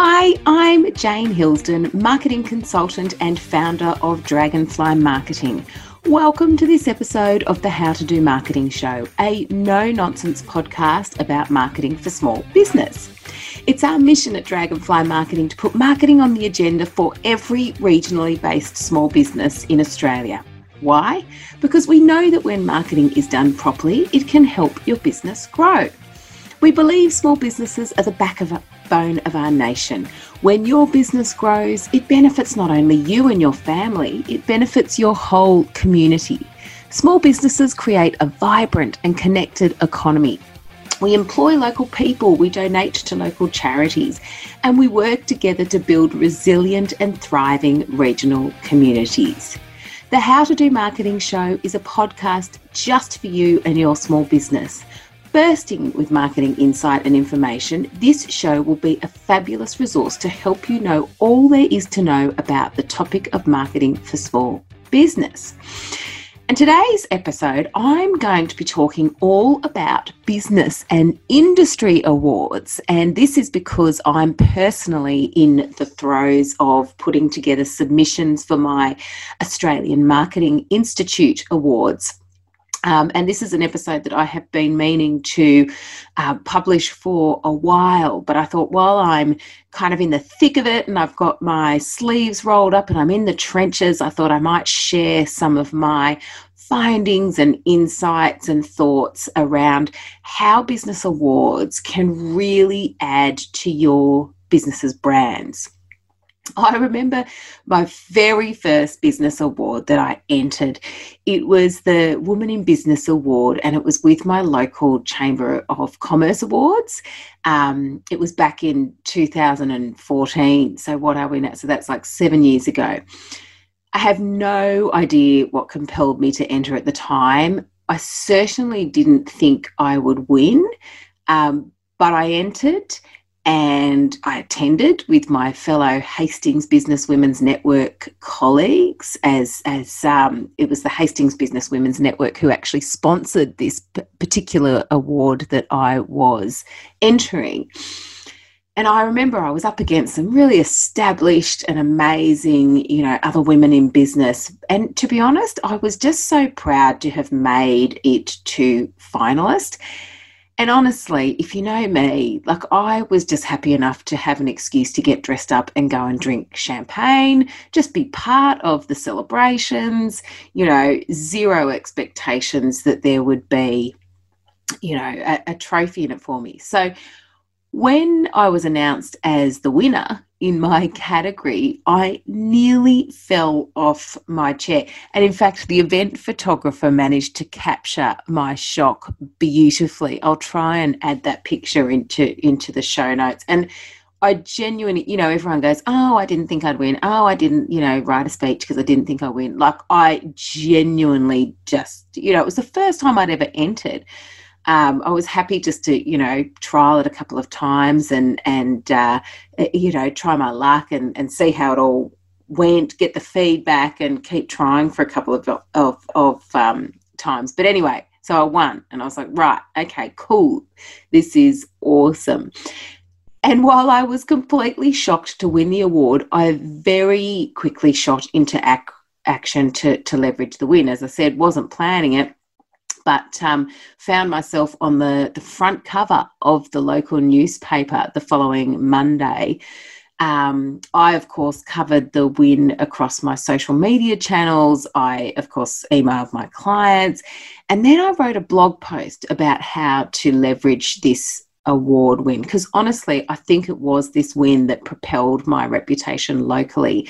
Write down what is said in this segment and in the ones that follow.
Hi, I'm Jane Hillsdon, marketing consultant and founder of Dragonfly Marketing. Welcome to this episode of the How to Do Marketing Show, a no nonsense podcast about marketing for small business. It's our mission at Dragonfly Marketing to put marketing on the agenda for every regionally based small business in Australia. Why? Because we know that when marketing is done properly, it can help your business grow. We believe small businesses are the backbone of our nation. When your business grows, it benefits not only you and your family, it benefits your whole community. Small businesses create a vibrant and connected economy. We employ local people, we donate to local charities, and we work together to build resilient and thriving regional communities. The How to Do Marketing Show is a podcast just for you and your small business. Bursting with marketing insight and information, this show will be a fabulous resource to help you know all there is to know about the topic of marketing for small business. In today's episode, I'm going to be talking all about business and industry awards. And this is because I'm personally in the throes of putting together submissions for my Australian Marketing Institute Awards. Um, and this is an episode that I have been meaning to uh, publish for a while, but I thought while I'm kind of in the thick of it and I've got my sleeves rolled up and I'm in the trenches, I thought I might share some of my findings and insights and thoughts around how business awards can really add to your business's brands. I remember my very first business award that I entered. It was the Woman in Business Award, and it was with my local Chamber of Commerce Awards. Um, it was back in 2014. So, what are we now? So, that's like seven years ago. I have no idea what compelled me to enter at the time. I certainly didn't think I would win, um, but I entered and I attended with my fellow Hastings Business Women's Network colleagues, as as um, it was the Hastings Business Women's Network who actually sponsored this particular award that I was entering. And I remember I was up against some really established and amazing, you know, other women in business. And to be honest, I was just so proud to have made it to finalist. And honestly, if you know me, like I was just happy enough to have an excuse to get dressed up and go and drink champagne, just be part of the celebrations, you know, zero expectations that there would be, you know, a, a trophy in it for me. So when I was announced as the winner in my category, I nearly fell off my chair. And in fact, the event photographer managed to capture my shock beautifully. I'll try and add that picture into into the show notes. And I genuinely, you know, everyone goes, "Oh, I didn't think I'd win. Oh, I didn't, you know, write a speech because I didn't think I'd win." Like I genuinely just, you know, it was the first time I'd ever entered um, I was happy just to, you know, trial it a couple of times and and uh, eh, you know try my luck and and see how it all went, get the feedback, and keep trying for a couple of of, of um, times. But anyway, so I won, and I was like, right, okay, cool, this is awesome. And while I was completely shocked to win the award, I very quickly shot into ac- action to to leverage the win. As I said, wasn't planning it but um, found myself on the, the front cover of the local newspaper the following Monday. Um, I, of course, covered the win across my social media channels. I, of course, emailed my clients. And then I wrote a blog post about how to leverage this award win. Because honestly, I think it was this win that propelled my reputation locally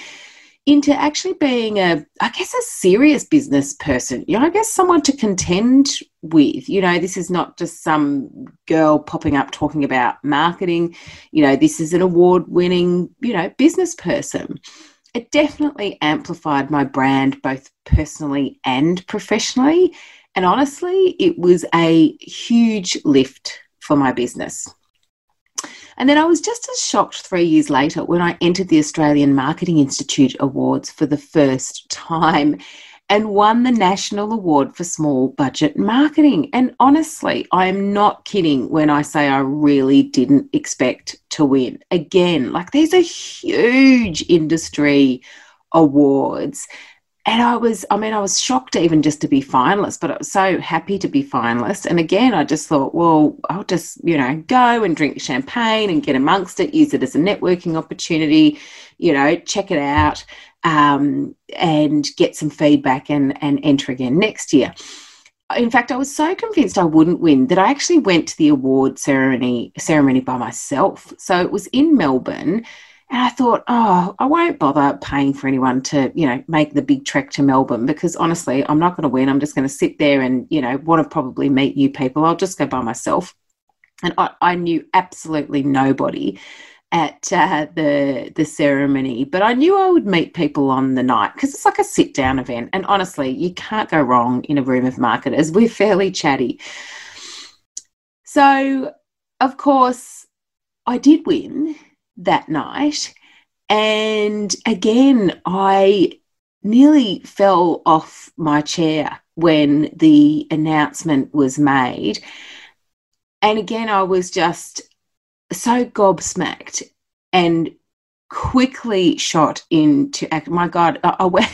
into actually being a, I guess, a serious business person. You know, I guess someone to contend with. You know, this is not just some girl popping up talking about marketing. You know, this is an award winning, you know, business person. It definitely amplified my brand both personally and professionally. And honestly, it was a huge lift for my business. And then I was just as shocked three years later when I entered the Australian Marketing Institute Awards for the first time. and won the National Award for Small Budget Marketing. And honestly, I am not kidding when I say I really didn't expect to win. Again, like these are huge industry awards. And I was, I mean, I was shocked even just to be finalist, but I was so happy to be finalist. And again, I just thought, well, I'll just, you know, go and drink champagne and get amongst it, use it as a networking opportunity, you know, check it out um, and get some feedback and, and enter again next year. In fact, I was so convinced I wouldn't win that I actually went to the award ceremony ceremony by myself. So it was in Melbourne, and I thought, oh, I won't bother paying for anyone to, you know, make the big trek to Melbourne because honestly, I'm not going to win. I'm just going to sit there and, you know, want to probably meet new people. I'll just go by myself. And I, I knew absolutely nobody at uh, the the ceremony, but I knew I would meet people on the night because it's like a sit down event. And honestly, you can't go wrong in a room of marketers. We're fairly chatty. So, of course, I did win that night, and again, I nearly fell off my chair when the announcement was made. And again, I was just so gobsmacked and quickly shot into act. my god I, I, went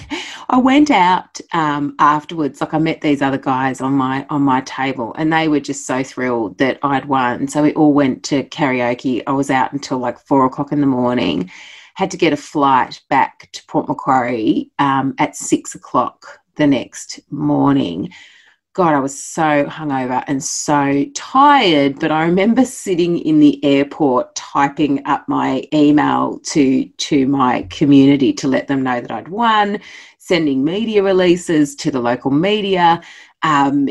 i went out um, afterwards like i met these other guys on my on my table and they were just so thrilled that i'd won. So we all went to karaoke. I was out until like four o'clock in the morning. Had to get a flight back to port macquarie um, at six o'clock the next morning God, I was so hungover and so tired. But I remember sitting in the airport typing up my email to to my community to let them know that I'd won, sending media releases to the local media, um,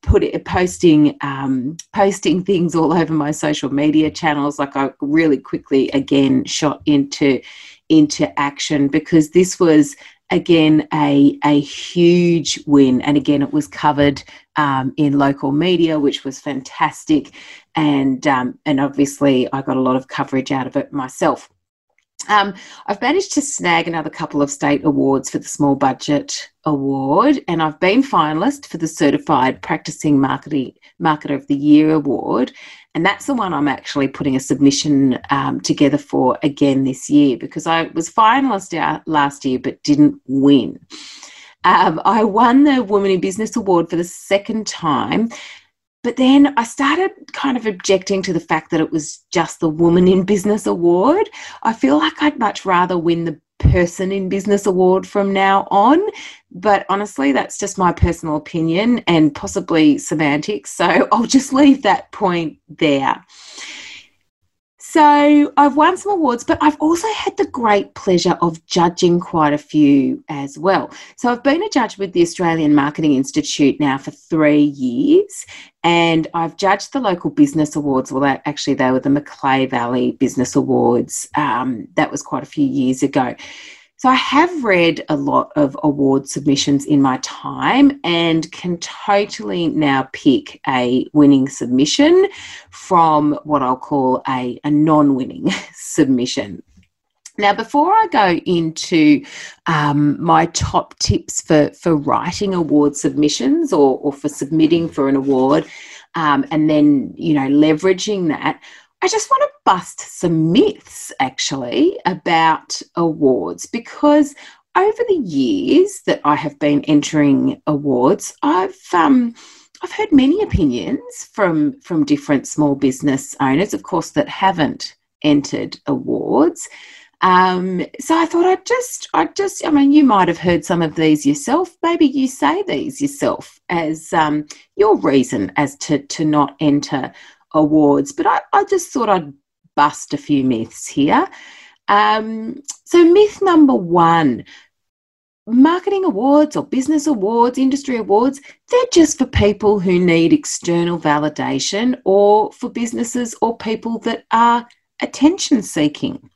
put it, posting um, posting things all over my social media channels. Like I really quickly again shot into into action because this was again a, a huge win. And again it was covered um, in local media which was fantastic. And um, and obviously i got a lot of coverage out of it myself um, I've managed to snag another couple of state awards for the Small Budget Award, and I've been finalist for the Certified Practicing Marketing Marketer of the Year Award, and that's the one I'm actually putting a submission um, together for again this year because I was finalist last year but didn't win. Um, I won the Women in Business Award for the second time but then I started kind of objecting to the fact that it was just the Woman in Business Award. I feel like I'd much rather win the Person in Business Award from now on. But honestly, that's just my personal opinion and possibly semantics. So I'll just leave that point there. So I've won some awards, but I've also had the great pleasure of judging quite a few as well. So I've been a judge with the Australian Marketing Institute now for three years, and I've judged the local business awards. Well, actually, they were the Macleay Valley Business Awards. Um, that was quite a few years ago. So I have read a lot of award submissions in my time and can totally now pick a winning submission from what I'll call a, a non winning submission. Now, before I go into um, my top tips for, for writing award submissions or, or for submitting for an award, um, and then, you know, leveraging that, I just want to bust some myths actually about awards because over the years that I have been entering awards, I've um, I've heard many opinions from from different small business owners, of course, that haven't entered awards. Um, so I thought I'd just, I'd just, I mean, you might have heard some of these yourself. Maybe you say these yourself as um, your reason as to to not enter awards, but I, I just thought I'd bust a few myths here. Um, so, myth number one marketing awards or business awards, industry awards, they're just for people who need external validation or for businesses or people that are attention seeking.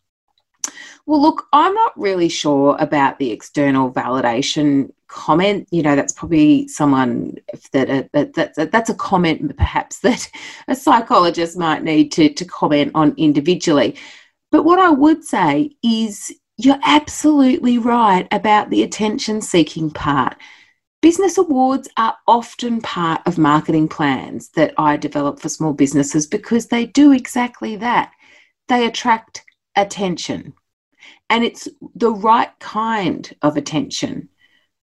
Well, look, I'm not really sure about the external validation comment. You know, that's probably someone that, uh, that, that that's a comment perhaps that a psychologist might need to, to comment on individually. But what I would say is you're absolutely right about the attention seeking part. Business awards are often part of marketing plans that I develop for small businesses because they do exactly that. They attract attention, and it's the right kind of attention.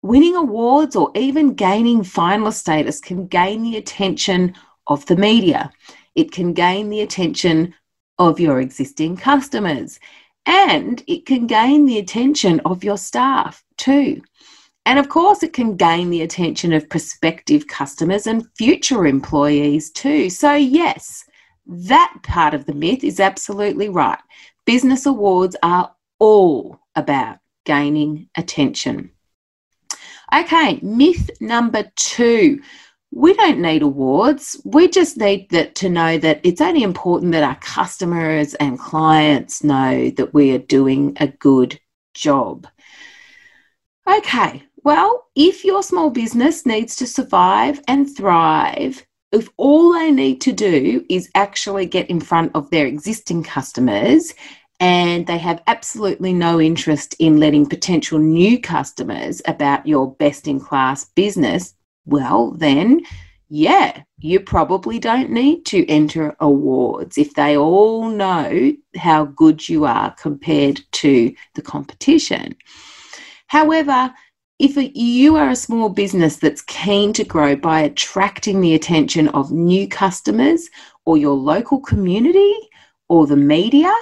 Winning awards or even gaining finalist status can gain the attention of the media. It can gain the attention of your existing customers and it can gain the attention of your staff too. And of course, it can gain the attention of prospective customers and future employees too. So, yes, that part of the myth is absolutely right. Business awards are all about gaining attention. Okay, myth number two. We don't need awards. We just need that to know that it's only important that our customers and clients know that we are doing a good job. Okay, well, if your small business needs to survive and thrive, if all they need to do is actually get in front of their existing customers and they have absolutely no interest in letting potential new customers about your best in class business, well, then, yeah, you probably don't need to enter awards if they all know how good you are compared to the competition. However, if you are a small business that's keen to grow by attracting the attention of new customers or your local community or the media,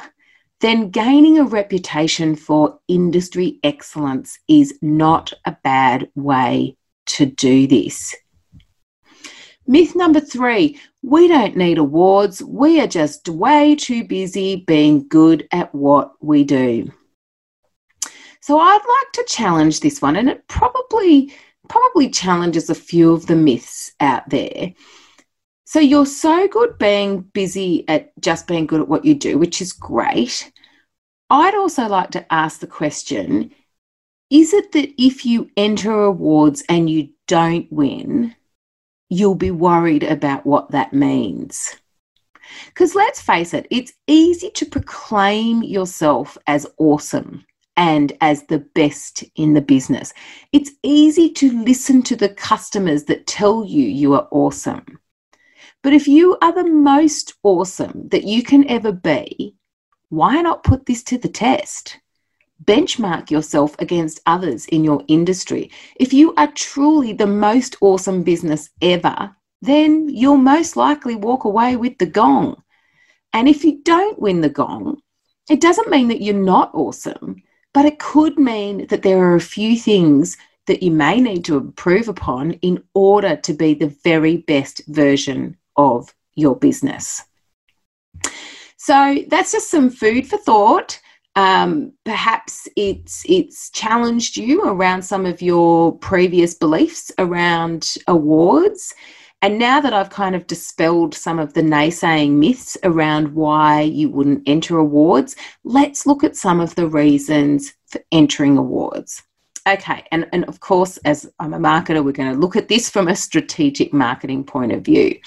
then gaining a reputation for industry excellence is not a bad way to do this. Myth number three we don't need awards, we are just way too busy being good at what we do. So I'd like to challenge this one, and it probably probably challenges a few of the myths out there. So you're so good being busy at just being good at what you do, which is great. I'd also like to ask the question is it that if you enter awards and you don't win, you'll be worried about what that means? Because let's face it, it's easy to proclaim yourself as awesome and as the best in the business. It's easy to listen to the customers that tell you you are awesome. But if you are the most awesome that you can ever be, why not put this to the test? Benchmark yourself against others in your industry. If you are truly the most awesome business ever, then you'll most likely walk away with the gong. And if you don't win the gong, it doesn't mean that you're not awesome. But it could mean that there are a few things that you may need to improve upon in order to be the very best version of your business. So that's just some food for thought. Um, perhaps it's it's challenged you around some of your previous beliefs around awards and now that I've kind of dispelled some of the naysaying myths around why you wouldn't enter awards, let's look at some of the reasons for entering awards. Okay, and, and of course, as I'm a marketer, we're going to look at this from a strategic marketing point of view.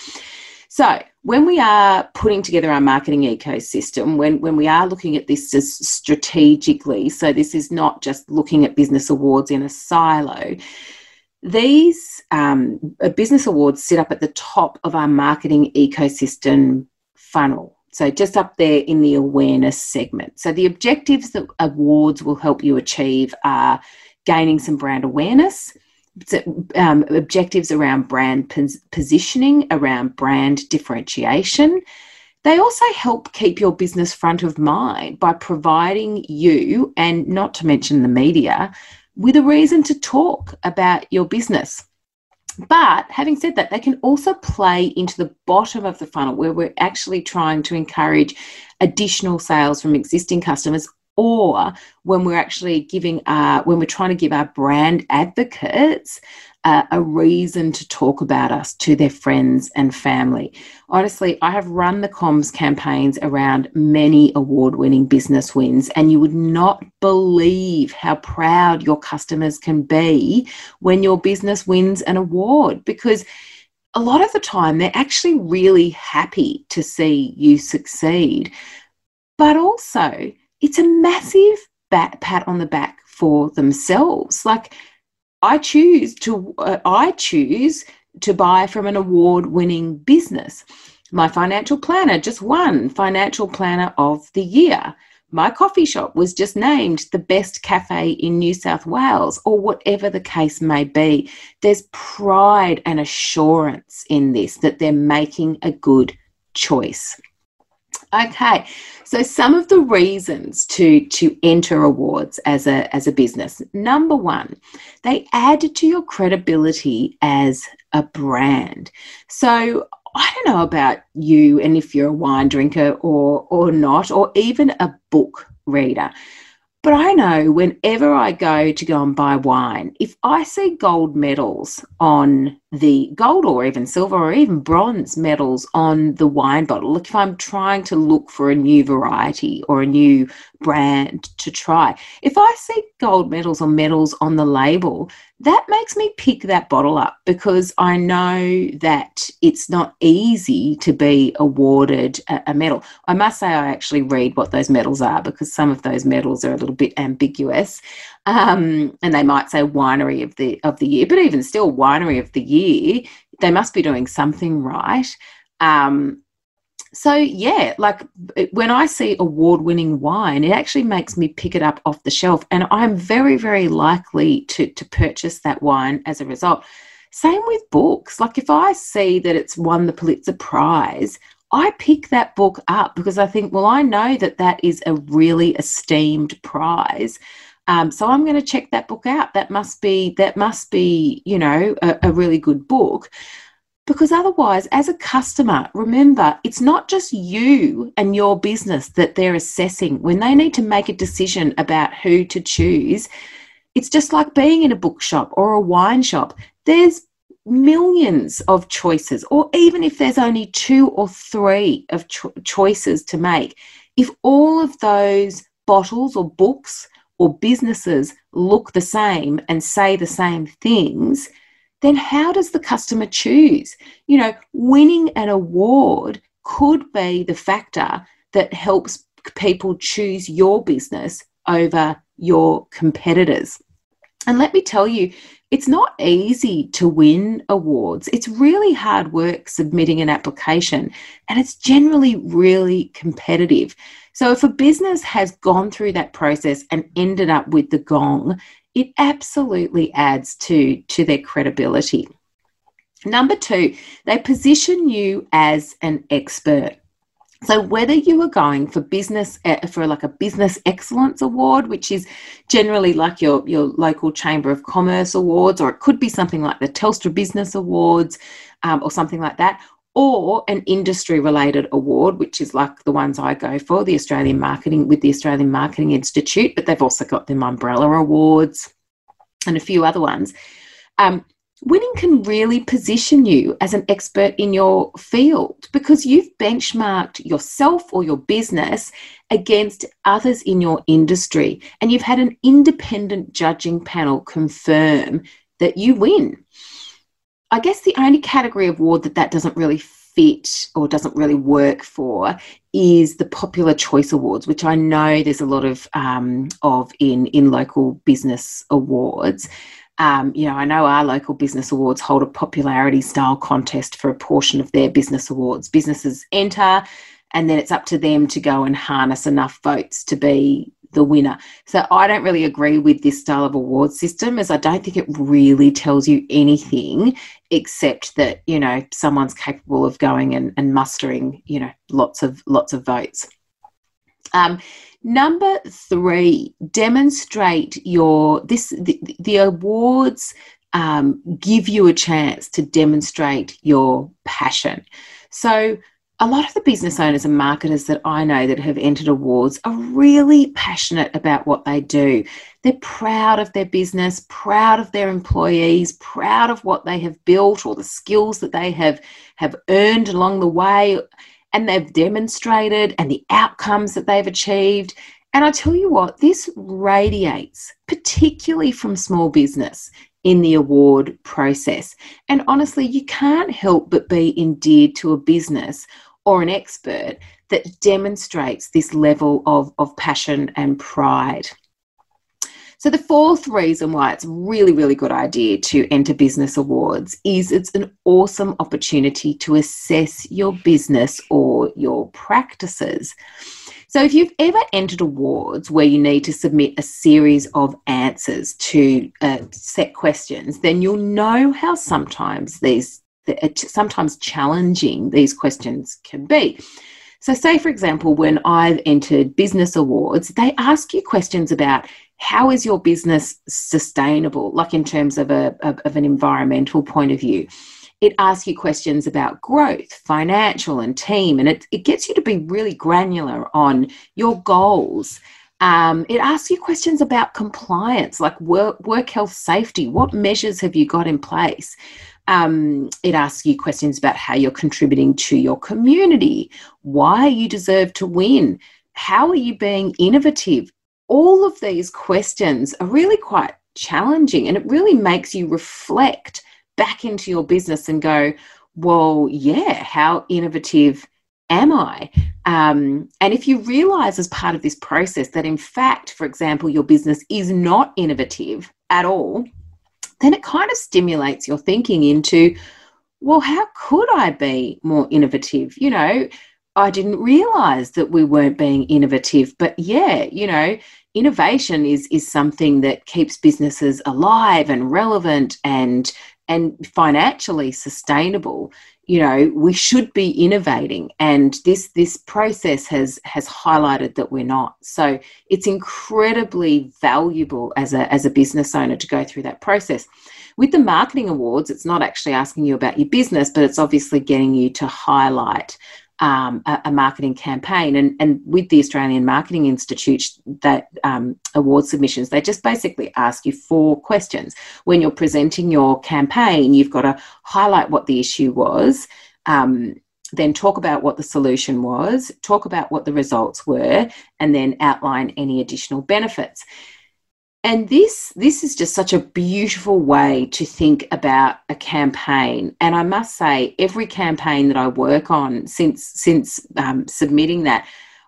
So, when we are putting together our marketing ecosystem, when, when we are looking at this as strategically, so this is not just looking at business awards in a silo, these um, business awards sit up at the top of our marketing ecosystem funnel. So, just up there in the awareness segment. So, the objectives that awards will help you achieve are gaining some brand awareness, um, objectives around brand pos- positioning, around brand differentiation. They also help keep your business front of mind by providing you, and not to mention the media, with a reason to talk about your business. But having said that, they can also play into the bottom of the funnel where we're actually trying to encourage additional sales from existing customers or when we're actually giving our when we're trying to give our brand advocates uh, a reason to talk about us to their friends and family. Honestly, I have run the comms campaigns around many award winning business wins, and you would not believe how proud your customers can be when your business wins an award because a lot of the time they're actually really happy to see you succeed. But also, it's a massive bat, pat on the back for themselves. Like, I choose to uh, I choose to buy from an award-winning business. My financial planner just won financial planner of the year. My coffee shop was just named the best cafe in New South Wales, or whatever the case may be. There's pride and assurance in this that they're making a good choice. Okay, so some of the reasons to to enter awards as a as a business. Number one, they add to your credibility as a brand. So I don't know about you and if you're a wine drinker or or not, or even a book reader. But I know whenever I go to go and buy wine, if I see gold medals on the gold or even silver or even bronze medals on the wine bottle, look, if I'm trying to look for a new variety or a new brand to try, if I see gold medals or medals on the label, that makes me pick that bottle up because I know that it's not easy to be awarded a, a, medal. I must say, I actually read what those medals are because some of those medals are a little bit ambiguous, um, and they might say winery of the of the year, but even still, winery of the year, they must be doing something right. Um, so yeah like when i see award winning wine it actually makes me pick it up off the shelf. And i'm very very likely to to purchase that wine as a result. Same with books. Like if i see that it's won the pulitzer prize i pick that book up because i think well i know that that is a really esteemed prize um, so i'm going to check that book out that must be that must be you know a, a really good book because otherwise, as a customer, remember, it's not just you and your business that they're assessing when they need to make a decision about who to choose. It's just like being in a bookshop or a wine shop. There's millions of choices, or even if there's only two or three of cho- choices to make, if all of those bottles or books or businesses look the same and say the same things, then how does the customer choose? You know, winning an award could be the factor that helps people choose your business over your competitors. And let me tell you, it's not easy to win awards. It's really hard work submitting an application, and it's generally really competitive. So, if a business has gone through that process and ended up with the gong, it absolutely adds to to their credibility. Number two they position you as an expert. So whether you are going for business eh, for like a business excellence award, which is generally like your your local chamber of commerce awards, or it could be something like the Telstra Business Awards, um, or something like that, or an industry related award, which is like the ones I go for, the Australian Marketing with the Australian Marketing Institute, but they've also got the Mumbrella awards and a few other ones. Um, winning can really position you as an expert in your field because you've benchmarked yourself or your business against others in your industry and you've had an independent judging panel confirm that you win. I guess the only category of award that that doesn't really fit or doesn't really work for is the popular choice awards, which I know there's a lot of um, of in in local business awards. Um, you know, I know our local business awards hold a popularity style contest for a portion of their business awards. Businesses enter, and then it's up to them to go and harness enough votes to be the winner. So I don't really agree with this style of award system as I don't think it really tells you anything except that, you know, someone's capable of going and, and mustering, you know, lots of lots of votes. Um, number three, demonstrate your this the, the awards um, give you a chance to demonstrate your passion. So a lot of the business owners and marketers that I know that have entered awards are really passionate about what they do. They're proud of their business, proud of their employees, proud of what they have built or the skills that they have have earned along the way and they've demonstrated and the outcomes that they've achieved. And I tell you what, this radiates, particularly from small business in the award process. And honestly, you can't help but be endeared to a business or an expert that demonstrates this level of, of passion and pride. So, the fourth reason why it's really, really good idea to enter business awards is it's an awesome opportunity to assess your business or your practices. So, if you've ever entered awards where you need to submit a series of answers to uh, set questions, then you'll know how sometimes these sometimes challenging these questions can be. So, say for example, when I've entered business awards, they ask you questions about how is your business sustainable, like in terms of a of, of an environmental point of view. It asks you questions about growth, financial, and team, and it, it gets you to be really granular on your goals. Um, it asks you questions about compliance, like work, work health safety. What measures have you got in place? Um, it asks you questions about how you're contributing to your community, why you deserve to win, how are you being innovative. All of these questions are really quite challenging and it really makes you reflect back into your business and go, well, yeah, how innovative am I? Um, and if you realize as part of this process that, in fact, for example, your business is not innovative at all, then it kind of stimulates your thinking into, well, how could I be more innovative? You know, I didn't realize that we weren't being innovative, but yeah, you know, innovation is is something that keeps businesses alive and relevant and and financially sustainable you know we should be innovating and this this process has has highlighted that we're not. So it's incredibly valuable as a as a business owner to go through that process. With the marketing awards it's not actually asking you about your business but it's obviously getting you to highlight um, a, a, marketing campaign. And, and with the Australian Marketing Institute, that um, award submissions, they just basically ask you four questions. When you're presenting your campaign, you've got to highlight what the issue was. Um, then talk about what the solution was, talk about what the results were, and then outline any additional benefits and this this is just such a beautiful way to think about a campaign. And i must say every campaign that i work on since since um, submitting that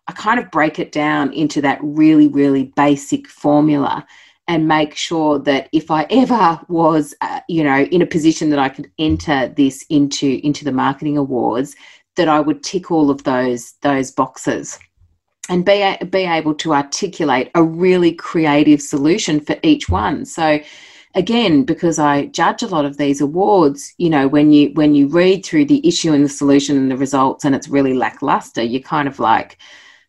i kind of break it down into that really really basic formula and make sure that if i ever was uh, you know in a position that i could enter this into into the marketing awards that i would tick all of those those boxes and be, be able to articulate a really creative solution for each one. So again because i judge a lot of these awards you know when you when you read through the issue and the solution and the results and it's really lackluster you're kind of like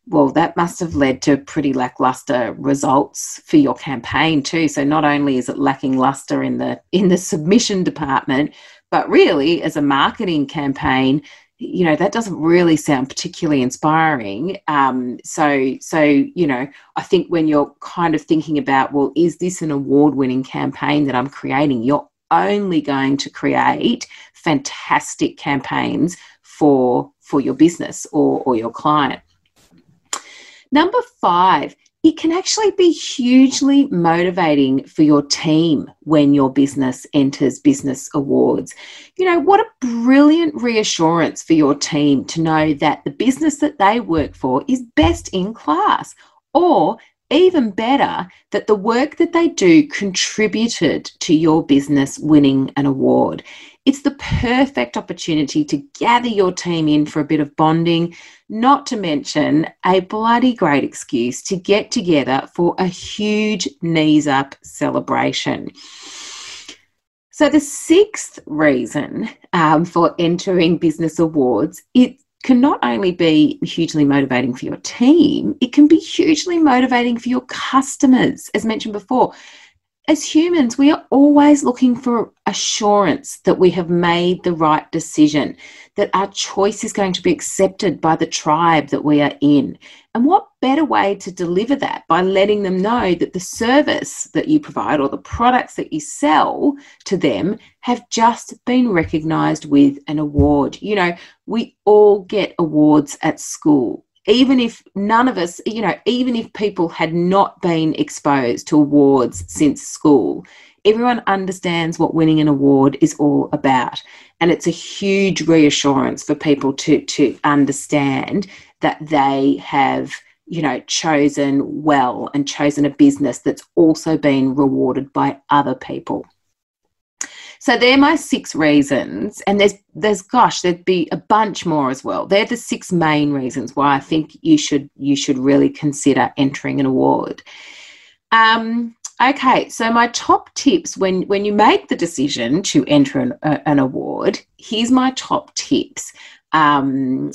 well that must have led to pretty lackluster results for your campaign too so not only is it lacking luster in the in the submission department but really as a marketing campaign you know that doesn't really sound particularly inspiring. Um, so so you know i think when you're kind of thinking about well is this an award winning campaign that i'm creating? You're only going to create fantastic campaigns for for your business or or your client. Number five it can actually be hugely motivating for your team when your business enters business awards. You know, what a brilliant reassurance for your team to know that the business that they work for is best in class, or even better, that the work that they do contributed to your business winning an award. It's the perfect opportunity to gather your team in for a bit of bonding, not to mention a bloody great excuse to get together for a huge knees up celebration. So, the sixth reason um, for entering business awards, it can not only be hugely motivating for your team, it can be hugely motivating for your customers. As mentioned before, as humans, we are always looking for assurance that we have made the right decision, that our choice is going to be accepted by the tribe that we are in. And what better way to deliver that by letting them know that the service that you provide or the products that you sell to them have just been recognized with an award? You know, we all get awards at school even if none of us, you know, even if people had not been exposed to awards since school, everyone understands what winning an award is all about. And it's a huge reassurance for people to, to understand that they have you know, chosen well and chosen a business that's also been rewarded by other people. So they're my six reasons, and there's there's gosh, there'd be a bunch more as well. They're the six main reasons why I think you should you should really consider entering an award. Um, okay, so my top tips when when you make the decision to enter an, an award, here's my top tips. Um,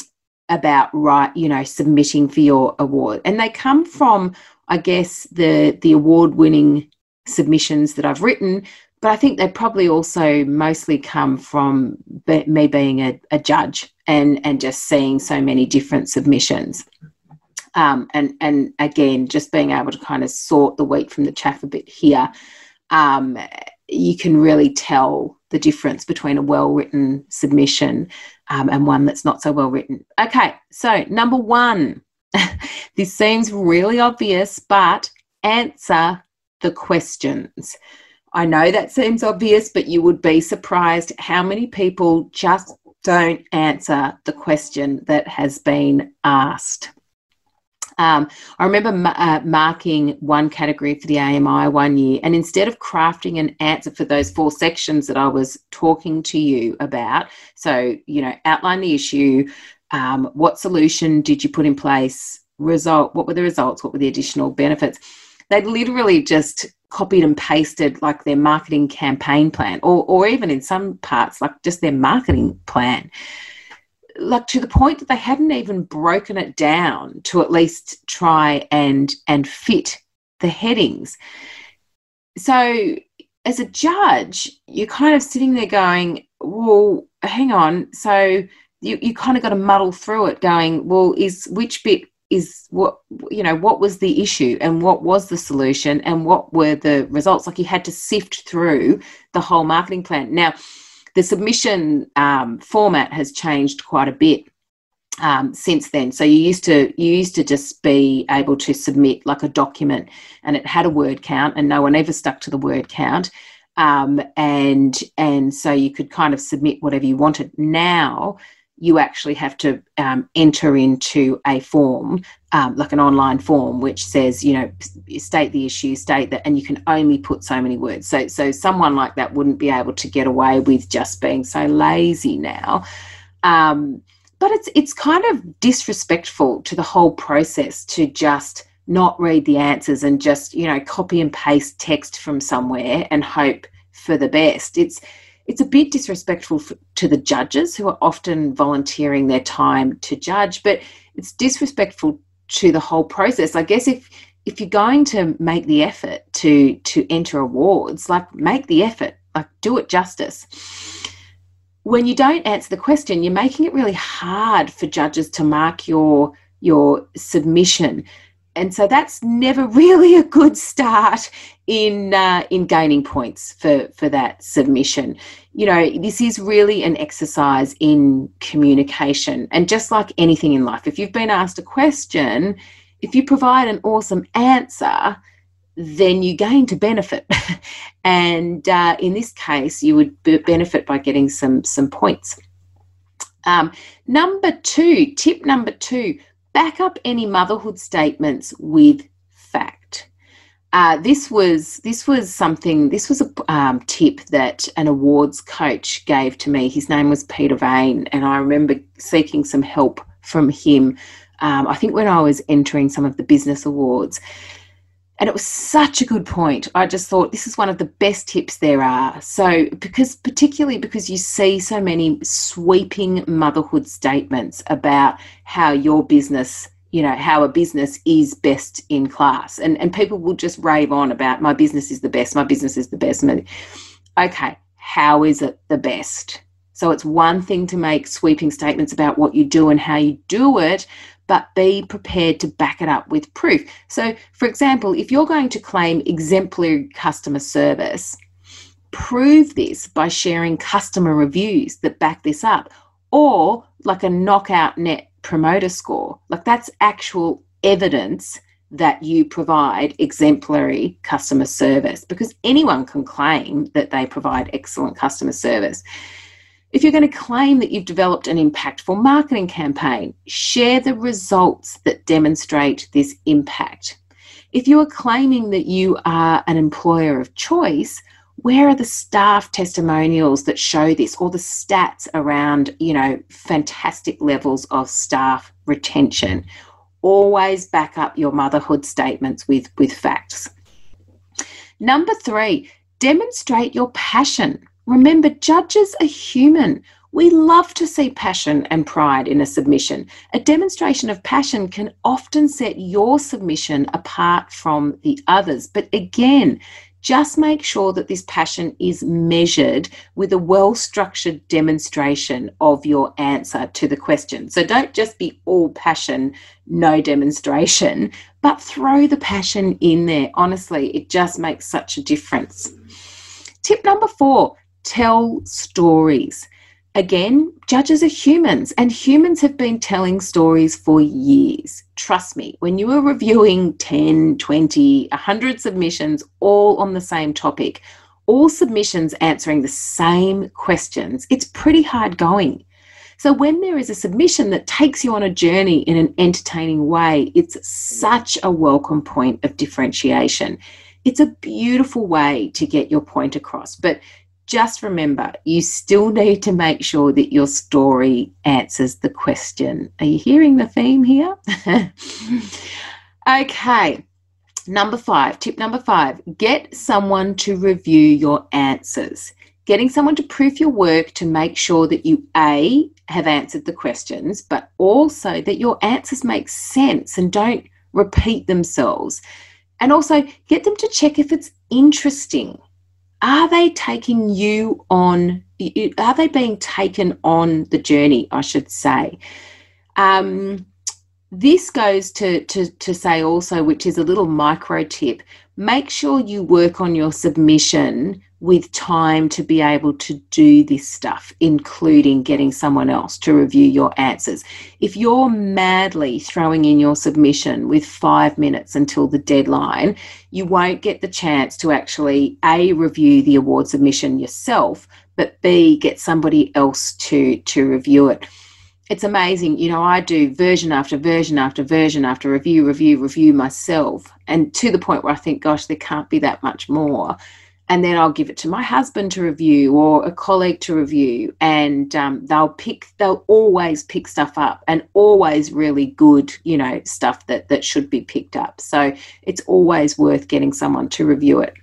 about right you know submitting for your award and they come from i guess the the award winning submissions that i've written but I think they probably also mostly come from me being a, a judge and and just seeing so many different submissions. Um, and and again, just being able to kind of sort the wheat from the chaff a bit here, um, you can really tell the difference between a well written submission um, and one that's not so well written. Okay, so number one, this seems really obvious, but answer the questions. I know that seems obvious, but you would be surprised how many people just don't answer the question that has been asked. Um, I remember uh, marking one category for the AMI one year, and instead of crafting an answer for those four sections that I was talking to you about, so, you know, outline the issue, um, what solution did you put in place, result, what were the results, what were the additional benefits, they literally just copied and pasted like their marketing campaign plan or, or even in some parts like just their marketing plan. Like to the point that they hadn't even broken it down to at least try and and fit the headings. So as a judge you're kind of sitting there going well hang on so you, you kind of got to muddle through it going well is which bit is what you know what was the issue and what was the solution and what were the results? Like you had to sift through the whole marketing plan. Now the submission um, format has changed quite a bit um, since then. So you used to you used to just be able to submit like a document and it had a word count and no one ever stuck to the word count. Um, and and so you could kind of submit whatever you wanted. Now you actually have to um, enter into a form, um, like an online form, which says, you know, state the issue, state that, and you can only put so many words. So, so someone like that wouldn't be able to get away with just being so lazy now. Um, but it's it's kind of disrespectful to the whole process to just not read the answers and just you know copy and paste text from somewhere and hope for the best. It's it's a bit disrespectful to the judges who are often volunteering their time to judge, but it's disrespectful to the whole process. I guess if if you're going to make the effort to to enter awards, like make the effort, like do it justice. When you don't answer the question, you're making it really hard for judges to mark your your submission and so that's never really a good start in uh, in gaining points for for that submission. You know this is really an exercise in communication and just like anything in life if you've been asked a question if you provide an awesome answer then you gain to benefit. And uh, in this case you would benefit by getting some some points. Um, number two tip number two back up any motherhood statements with fact. Uh, this was this was something. This was a um, tip that an awards coach gave to me. His name was Peter Vane, and I remember seeking some help from him. Um, I think when I was entering some of the business awards, and it was such a good point. I just thought this is one of the best tips there are. So, because particularly because you see so many sweeping motherhood statements about how your business, you know, how a business is best in class. And, and people will just rave on about my business is the best, my business is the best. Okay, how is it the best? So, it's one thing to make sweeping statements about what you do and how you do it, but be prepared to back it up with proof. So, for example, if you're going to claim exemplary customer service, prove this by sharing customer reviews that back this up, or like a knockout net promoter score. Like that's actual evidence that you provide exemplary customer service because anyone can claim that they provide excellent customer service If you're going to claim that you've developed an impactful marketing campaign, share the results that demonstrate this impact. If you are claiming that you are an employer of choice, where are the staff testimonials that show this or the stats around, you know, fantastic levels of staff retention? Always back up your motherhood statements with, with facts. Number three, demonstrate your passion. Remember, judges are human. We love to see passion and pride in a submission. A demonstration of passion can often set your submission apart from the others. But again, just make sure that this passion is measured with a well structured demonstration of your answer to the question. So don't just be all passion, no demonstration, but throw the passion in there. Honestly, it just makes such a difference. Tip number four tell stories. Again, judges are humans, and humans have been telling stories for years. Trust me, when you are reviewing 10, 20, 100 submissions all on the same topic, all submissions answering the same questions, it's pretty hard going. So, when there is a submission that takes you on a journey in an entertaining way, it's such a welcome point of differentiation. It's a beautiful way to get your point across, but just remember you still need to make sure that your story answers the question. Are you hearing the theme here? okay. Number five, tip number five get someone to review your answers. Getting someone to proof your work to make sure that you A, have answered the questions, but also that your answers make sense and don't repeat themselves. And also get them to check if it's interesting are they taking you on are they being taken on the journey i should say? Um, this goes to, to, to say also which is a little micro tip make sure you work on your submission with time to be able to do this stuff, including getting someone else to review your answers. If you're madly throwing in your submission with five minutes until the deadline, you won't get the chance to actually A, review the award submission yourself, but B, get somebody else to, to review it. It's amazing. You know, I do version after version after version after review, review, review myself, and to the point where I think, gosh, there can't be that much more and then I'll give it to my husband to review or a colleague to review, and um, they'll pick. They'll always pick stuff up, and always really good, you know, stuff that that should be picked up. So it's always worth getting someone to review it.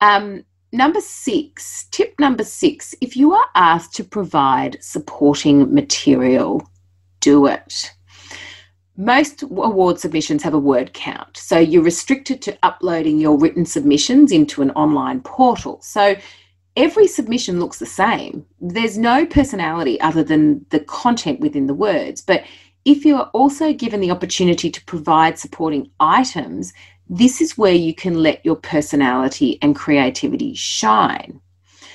Um, number six, tip number six: if you are asked to provide supporting material, do it most award submissions have a word count. So you're restricted to uploading your written submissions into an online portal. So every submission looks the same. There's no personality other than the content within the words. But if you're also given the opportunity to provide supporting items, this is where you can let your personality and creativity shine.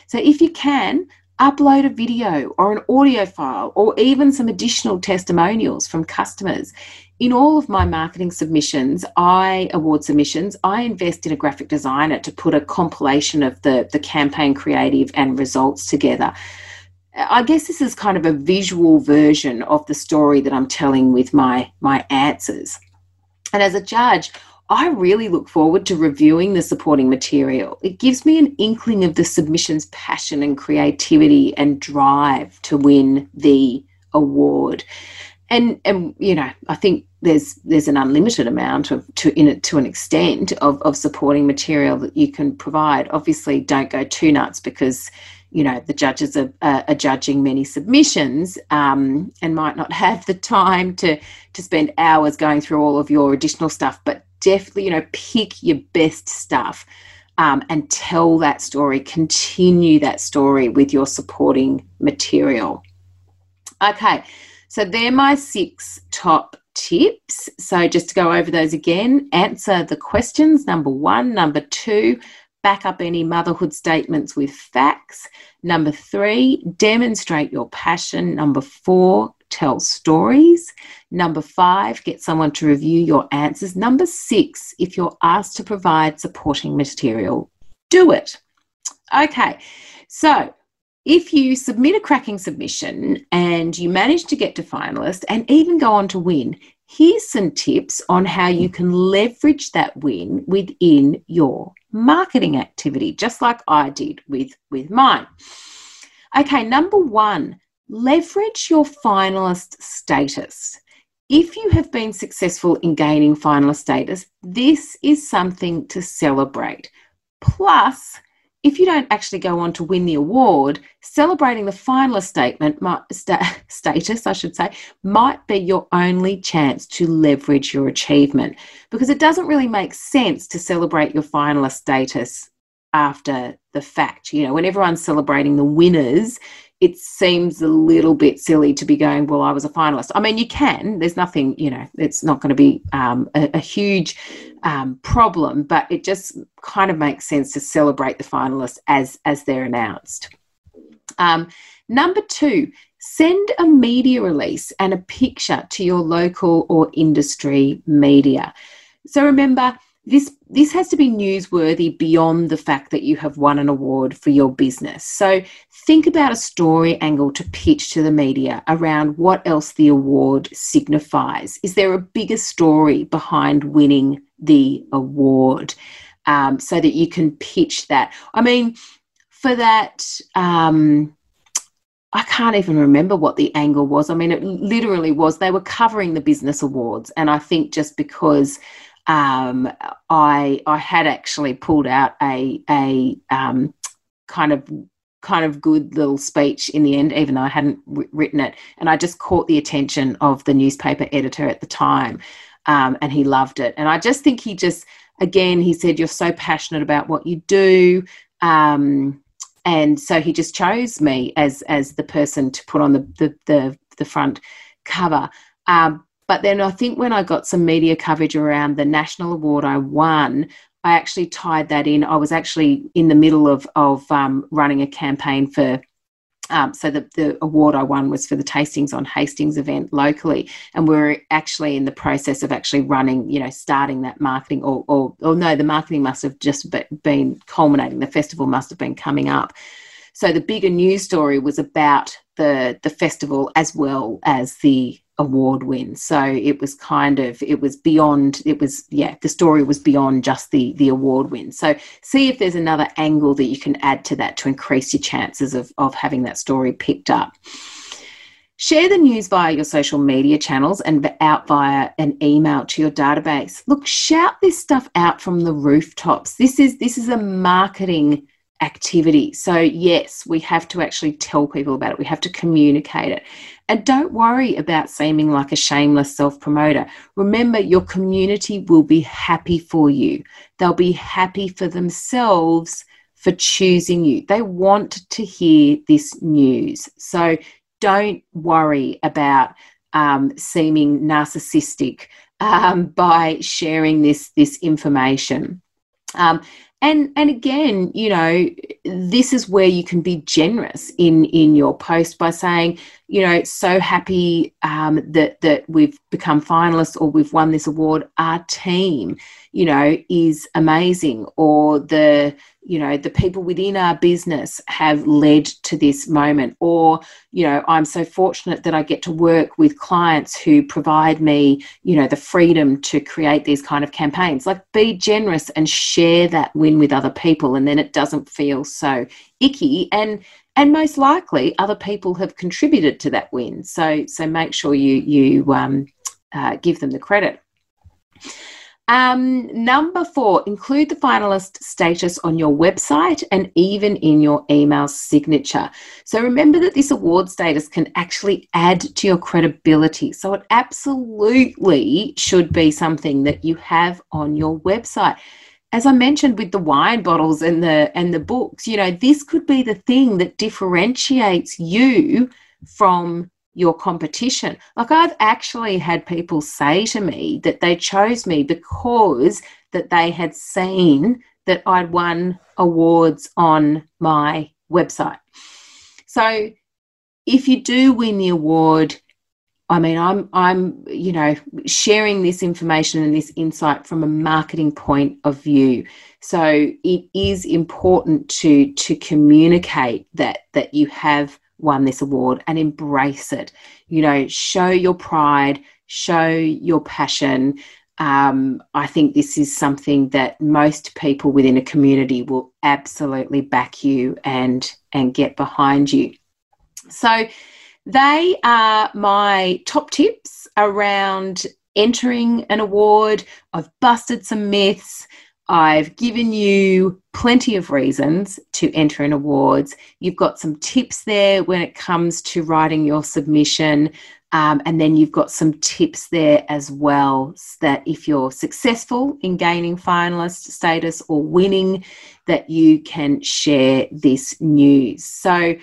So if you can, upload a video or an audio file or even some additional testimonials from customers. In all of my marketing submissions, I award submissions, I invest in a graphic designer to put a compilation of the, the campaign creative and results together. I guess this is kind of a visual version of the story that I'm telling with my my answers. And as a judge, I really look forward to reviewing the supporting material. It gives me an inkling of the submission's passion and creativity and drive to win the award. And and you know, I think there's there's an unlimited amount of to in it to an extent of, of supporting material that you can provide. Obviously, don't go too nuts because you know the judges are, are, are judging many submissions um, and might not have the time to to spend hours going through all of your additional stuff. But definitely, you know, pick your best stuff um, and tell that story, continue that story with your supporting material. Okay, so they're my six top tips. So just to go over those again, answer the questions number one, number two, back up any motherhood statements with facts. Number three, demonstrate your passion. Number four, tell stories. Number five, get someone to review your answers. Number six, if you're asked to provide supporting material, do it. Okay, so if you submit a cracking submission and you manage to get to finalist and even go on to win, here's some tips on how you can leverage that win within your marketing activity, just like I did with, with mine. Okay, number one, leverage your finalist status. If you have been successful in gaining finalist status, this is something to celebrate. Plus, if you don't actually go on to win the award, celebrating the finalist statement might, sta- status, I should say, might be your only chance to leverage your achievement because it doesn't really make sense to celebrate your finalist status after the fact. You know, when everyone's celebrating the winners, it seems a little bit silly to be going, well, I was a finalist. I mean, you can, there's nothing, you know, it's not going to be um, a, a, huge um, problem, but it just kind of makes sense to celebrate the finalists as, as they're announced. Um, number two, send a media release and a picture to your local or industry media. So remember, this this has to be newsworthy beyond the fact that you have won an award for your business. So think about a story angle to pitch to the media around what else the award signifies. Is there a bigger story behind winning the award um, so that you can pitch that? I mean, for that. Um, I can't even remember what the angle was. I mean, it literally was they were covering the business awards. And I think just because um, I I had actually pulled out a a um, kind of kind of good little speech in the end, even though I hadn't written it, and I just caught the attention of the newspaper editor at the time, um, and he loved it. And I just think he just again he said you're so passionate about what you do. Um, and so he just chose me as as the person to put on the the the, the front cover. Um, but then I think when I got some media coverage around the national award I won, I actually tied that in. I was actually in the middle of of um, running a campaign for. Um, so the, the award I won was for the Tastings on Hastings event locally, and we are actually in the process of actually running, you know, starting that marketing, or, or, or no, the marketing must have just been culminating. The festival must have been coming up. So the bigger news story was about the the festival as well as the award win. So it was kind of it was beyond it was yeah the story was beyond just the the award win. So see if there's another angle that you can add to that to increase your chances of of having that story picked up. Share the news via your social media channels and out via an email to your database. Look, shout this stuff out from the rooftops. This is this is a marketing activity. So yes, we have to actually tell people about it. We have to communicate it. And don't worry about seeming like a shameless self promoter. Remember, your community will be happy for you, they'll be happy for themselves for choosing you. They want to hear this news. So don't worry about um, seeming narcissistic um, by sharing this, this information. Um, and and again you know this is where you can be generous in in your post by saying you know so happy um, that that we've become finalists or we've won this award. Our team you know is amazing or the you know the people within our business have led to this moment or you know i'm so fortunate that i get to work with clients who provide me you know the freedom to create these kind of campaigns. Like be generous and share that win with other people and then it doesn't feel so icky and and most likely other people have contributed to that win. So so make sure you you um, uh, give them the credit um, number four, include the finalist status on your website and even in your email signature. So remember that this award status can actually add to your credibility. So it absolutely should be something that you have on your website. As I mentioned with the wine bottles and the and the books, you know, this could be the thing that differentiates you from your competition. Like I've actually had people say to me that they chose me because that they had seen that I'd won awards on my website. So if you do win the award, I mean, I'm I'm you know sharing this information and this insight from a marketing point of view. So it is important to to communicate that that you have won this award and embrace it. You know, show your pride, show your passion. Um, I think this is something that most people within a community will absolutely back you and and get behind you. So they are my top tips around entering an award. I've busted some myths. I've given you plenty of reasons to enter in awards. You've got some tips there when it comes to writing your submission. Um, and then you've got some tips there as well that if you're successful in gaining finalist status or winning, that you can share this news. So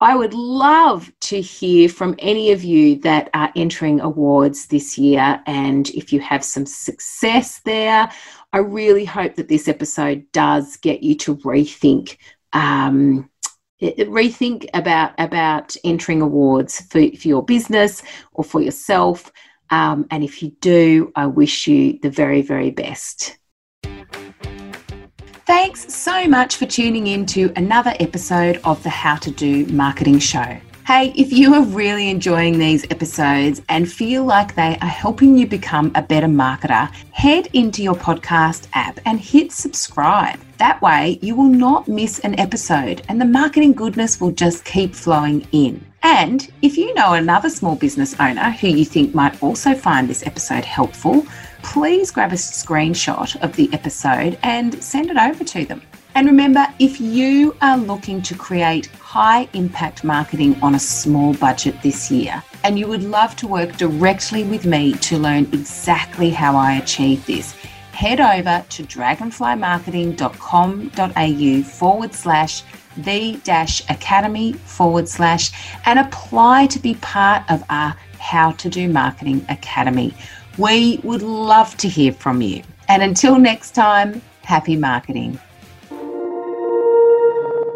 I would love to hear from any of you that are entering awards this year. And if you have some success there, I really hope that this episode does get you to rethink. Um, rethink about about entering awards for, for your business or for yourself um, and if you do i wish you the very very best Thanks so much for tuning in to another episode of the How to Do Marketing Show. Hey, if you are really enjoying these episodes and feel like they are helping you become a better marketer, head into your podcast app and hit subscribe. That way, you will not miss an episode and the marketing goodness will just keep flowing in. And if you know another small business owner who you think might also find this episode helpful, please grab a screenshot of the episode and send it over to them. And remember, if you are looking to create high impact marketing on a small budget this year, and you would love to work directly with me to learn exactly how I achieve this, head over to dragonflymarketing.com.au forward slash the dash academy forward slash and apply to be part of our How to Do Marketing Academy we would love to hear from you. And until next time, happy marketing.